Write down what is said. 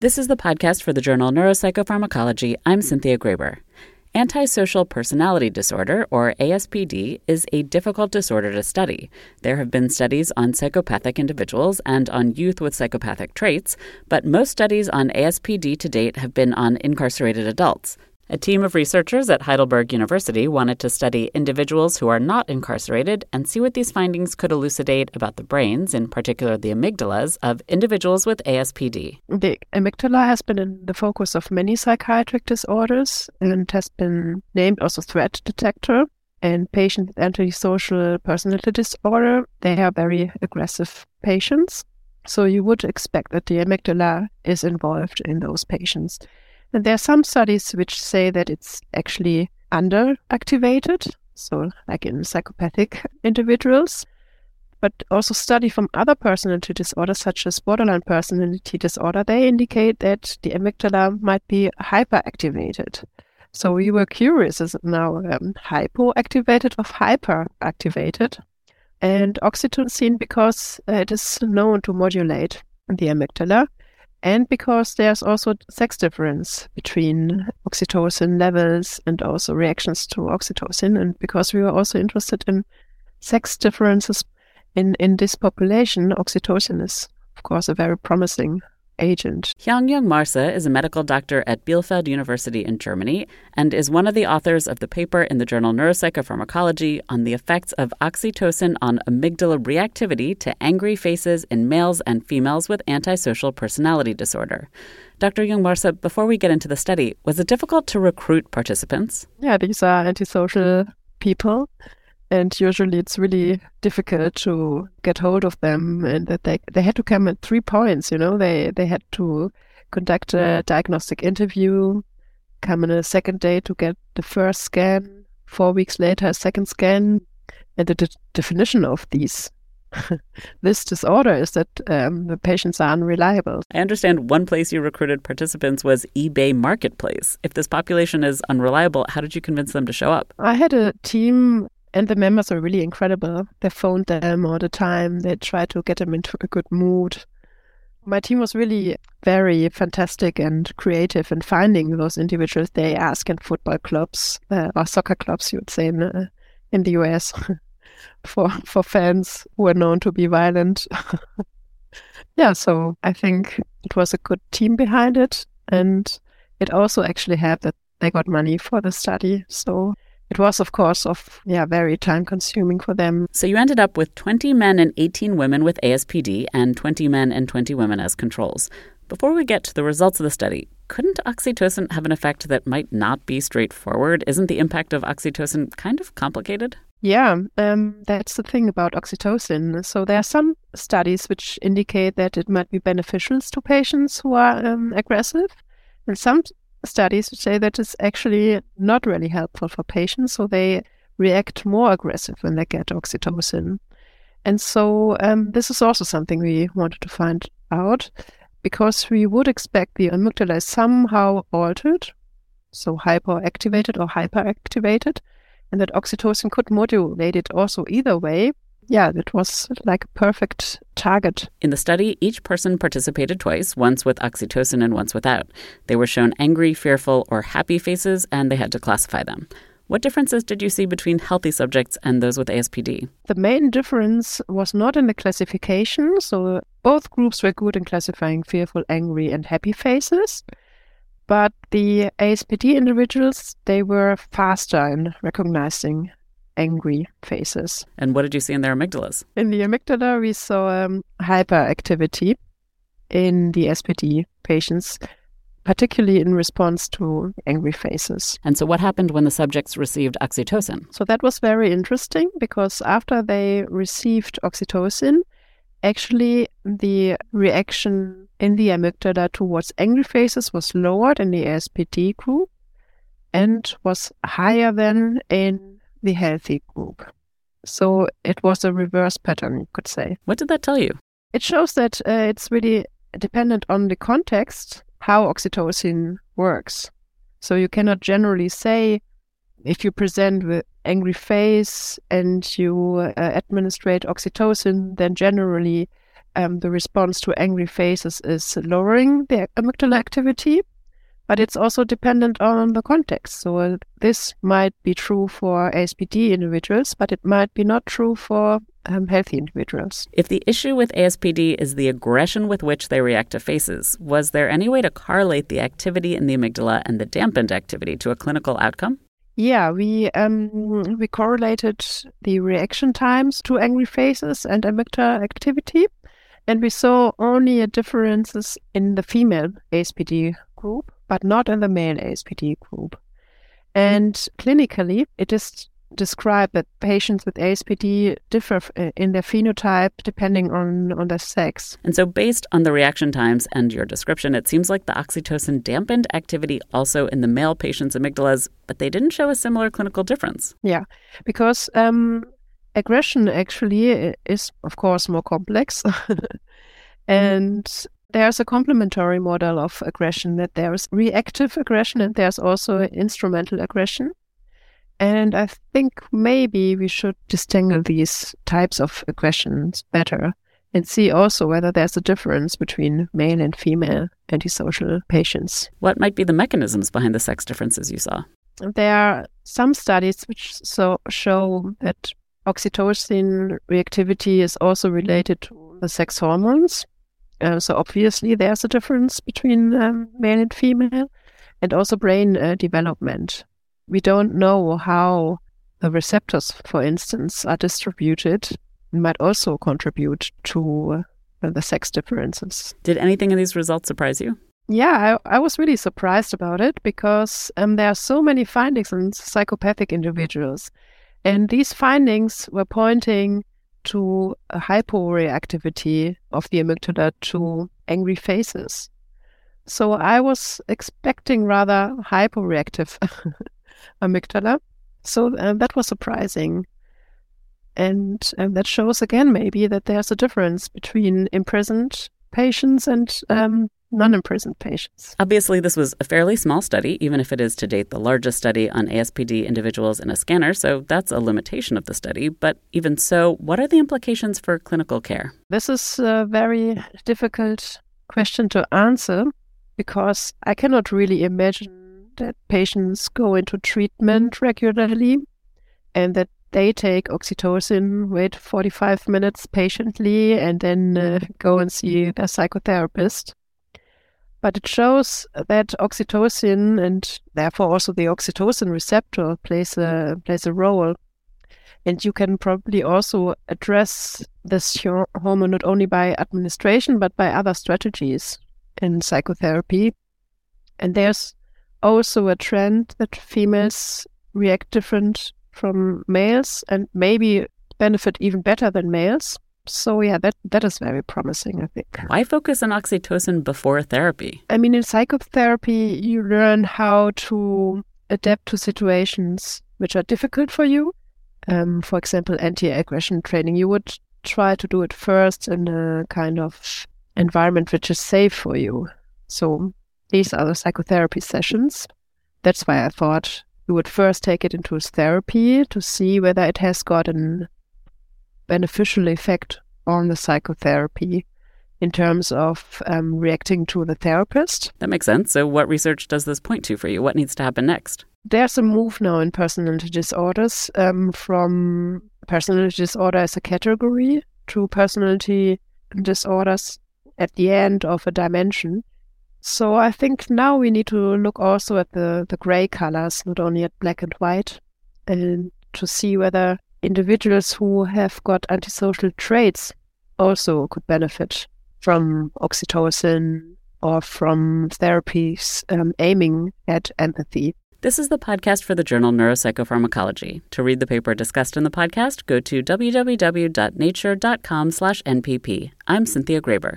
This is the podcast for the journal Neuropsychopharmacology. I'm Cynthia Graber. Antisocial personality disorder, or ASPD, is a difficult disorder to study. There have been studies on psychopathic individuals and on youth with psychopathic traits, but most studies on ASPD to date have been on incarcerated adults. A team of researchers at Heidelberg University wanted to study individuals who are not incarcerated and see what these findings could elucidate about the brains, in particular the amygdalas, of individuals with ASPD. The amygdala has been in the focus of many psychiatric disorders and has been named also threat detector. And patients with antisocial personality disorder, they are very aggressive patients. So you would expect that the amygdala is involved in those patients. And there are some studies which say that it's actually underactivated, so like in psychopathic individuals, but also study from other personality disorders such as borderline personality disorder, they indicate that the amygdala might be hyperactivated. So we were curious, is it now um, hypoactivated or hyperactivated? And oxytocin, because uh, it is known to modulate the amygdala, and because there's also sex difference between oxytocin levels and also reactions to oxytocin and because we were also interested in sex differences in in this population oxytocin is of course a very promising agent. Haang Jeung-Maarse is a medical doctor at Bielefeld University in Germany and is one of the authors of the paper in the journal Neuropsychopharmacology on the effects of oxytocin on amygdala reactivity to angry faces in males and females with antisocial personality disorder. Dr. Young Marsa, before we get into the study, was it difficult to recruit participants? Yeah, these are antisocial people and usually it's really difficult to get hold of them and that they they had to come at three points you know they they had to conduct a diagnostic interview come in a second day to get the first scan four weeks later a second scan and the de- definition of these this disorder is that um, the patients are unreliable. I understand one place you recruited participants was eBay Marketplace. If this population is unreliable, how did you convince them to show up? I had a team and the members are really incredible. They phoned them all the time. They tried to get them into a good mood. My team was really very fantastic and creative in finding those individuals they ask in football clubs uh, or soccer clubs, you would say in, uh, in the US, for for fans who are known to be violent. yeah, so I think it was a good team behind it, and it also actually helped that they got money for the study. So it was, of course, of yeah, very time consuming for them. So you ended up with 20 men and 18 women with ASPD and 20 men and 20 women as controls. Before we get to the results of the study, couldn't oxytocin have an effect that might not be straightforward? Isn't the impact of oxytocin kind of complicated? Yeah, um, that's the thing about oxytocin. So there are some studies which indicate that it might be beneficial to patients who are um, aggressive, and some studies say that it's actually not really helpful for patients, so they react more aggressive when they get oxytocin. And so um, this is also something we wanted to find out because we would expect the amygdala is somehow altered, so hyperactivated or hyperactivated, and that oxytocin could modulate it also either way yeah, it was like a perfect target. In the study, each person participated twice, once with oxytocin and once without. They were shown angry, fearful, or happy faces, and they had to classify them. What differences did you see between healthy subjects and those with ASPD? The main difference was not in the classification. So both groups were good in classifying fearful, angry, and happy faces. But the ASPD individuals, they were faster in recognizing angry faces. And what did you see in their amygdalas? In the amygdala, we saw um, hyperactivity in the SPD patients, particularly in response to angry faces. And so, what happened when the subjects received oxytocin? So, that was very interesting because after they received oxytocin, actually the reaction in the amygdala towards angry faces was lowered in the SPD group and was higher than in the healthy group. So it was a reverse pattern, you could say. What did that tell you? It shows that uh, it's really dependent on the context how oxytocin works. So you cannot generally say if you present with angry face and you uh, administrate oxytocin, then generally um, the response to angry faces is lowering the amygdala activity, but it's also dependent on the context. So this might be true for ASPD individuals, but it might be not true for um, healthy individuals. If the issue with ASPD is the aggression with which they react to faces, was there any way to correlate the activity in the amygdala and the dampened activity to a clinical outcome? Yeah, we um, we correlated the reaction times to angry faces and amygdala activity, and we saw only differences in the female ASPD group but not in the male ASPD group. And clinically, it is described that patients with ASPD differ uh, in their phenotype depending on, on their sex. And so, based on the reaction times and your description, it seems like the oxytocin dampened activity also in the male patients' amygdalas, but they didn't show a similar clinical difference. Yeah, because um, aggression actually is, of course, more complex. and there's a complementary model of aggression that there's reactive aggression and there's also instrumental aggression. And I think maybe we should distinguish these types of aggressions better and see also whether there's a difference between male and female antisocial patients. What might be the mechanisms behind the sex differences you saw? There are some studies which so show that oxytocin reactivity is also related to the sex hormones. Uh, so obviously there's a difference between um, male and female, and also brain uh, development. We don't know how the receptors, for instance, are distributed and might also contribute to uh, the sex differences. Did anything in these results surprise you? Yeah, I, I was really surprised about it because um, there are so many findings in psychopathic individuals. And these findings were pointing to a hyporeactivity of the amygdala to angry faces. So I was expecting rather hyporeactive amygdala. So uh, that was surprising. And um, that shows again, maybe, that there's a difference between imprisoned patients and um, non imprisoned patients. Obviously, this was a fairly small study, even if it is to date the largest study on ASPD individuals in a scanner, so that's a limitation of the study. But even so, what are the implications for clinical care? This is a very difficult question to answer because I cannot really imagine that patients go into treatment regularly and that they take oxytocin, wait 45 minutes patiently, and then uh, go and see their psychotherapist but it shows that oxytocin and therefore also the oxytocin receptor plays a mm. plays a role. And you can probably also address this hormone not only by administration but by other strategies in psychotherapy. And there's also a trend that females react different from males and maybe benefit even better than males. So yeah, that that is very promising, I think. Why focus on oxytocin before therapy? I mean, in psychotherapy, you learn how to adapt to situations which are difficult for you. Um, for example, anti-aggression training. You would try to do it first in a kind of environment which is safe for you. So these are the psychotherapy sessions. That's why I thought you would first take it into therapy to see whether it has gotten beneficial effect on the psychotherapy in terms of um, reacting to the therapist. That makes sense. So, what research does this point to for you? What needs to happen next? There's a move now in personality disorders um, from personality disorder as a category to personality disorders at the end of a dimension. So I think now we need to look also at the, the gray colors, not only at black and white, and to see whether individuals who have got antisocial traits also could benefit from oxytocin or from therapies um, aiming at empathy. This is the podcast for the journal Neuropsychopharmacology. To read the paper discussed in the podcast, go to www.nature.com/npp. I'm Cynthia Graber.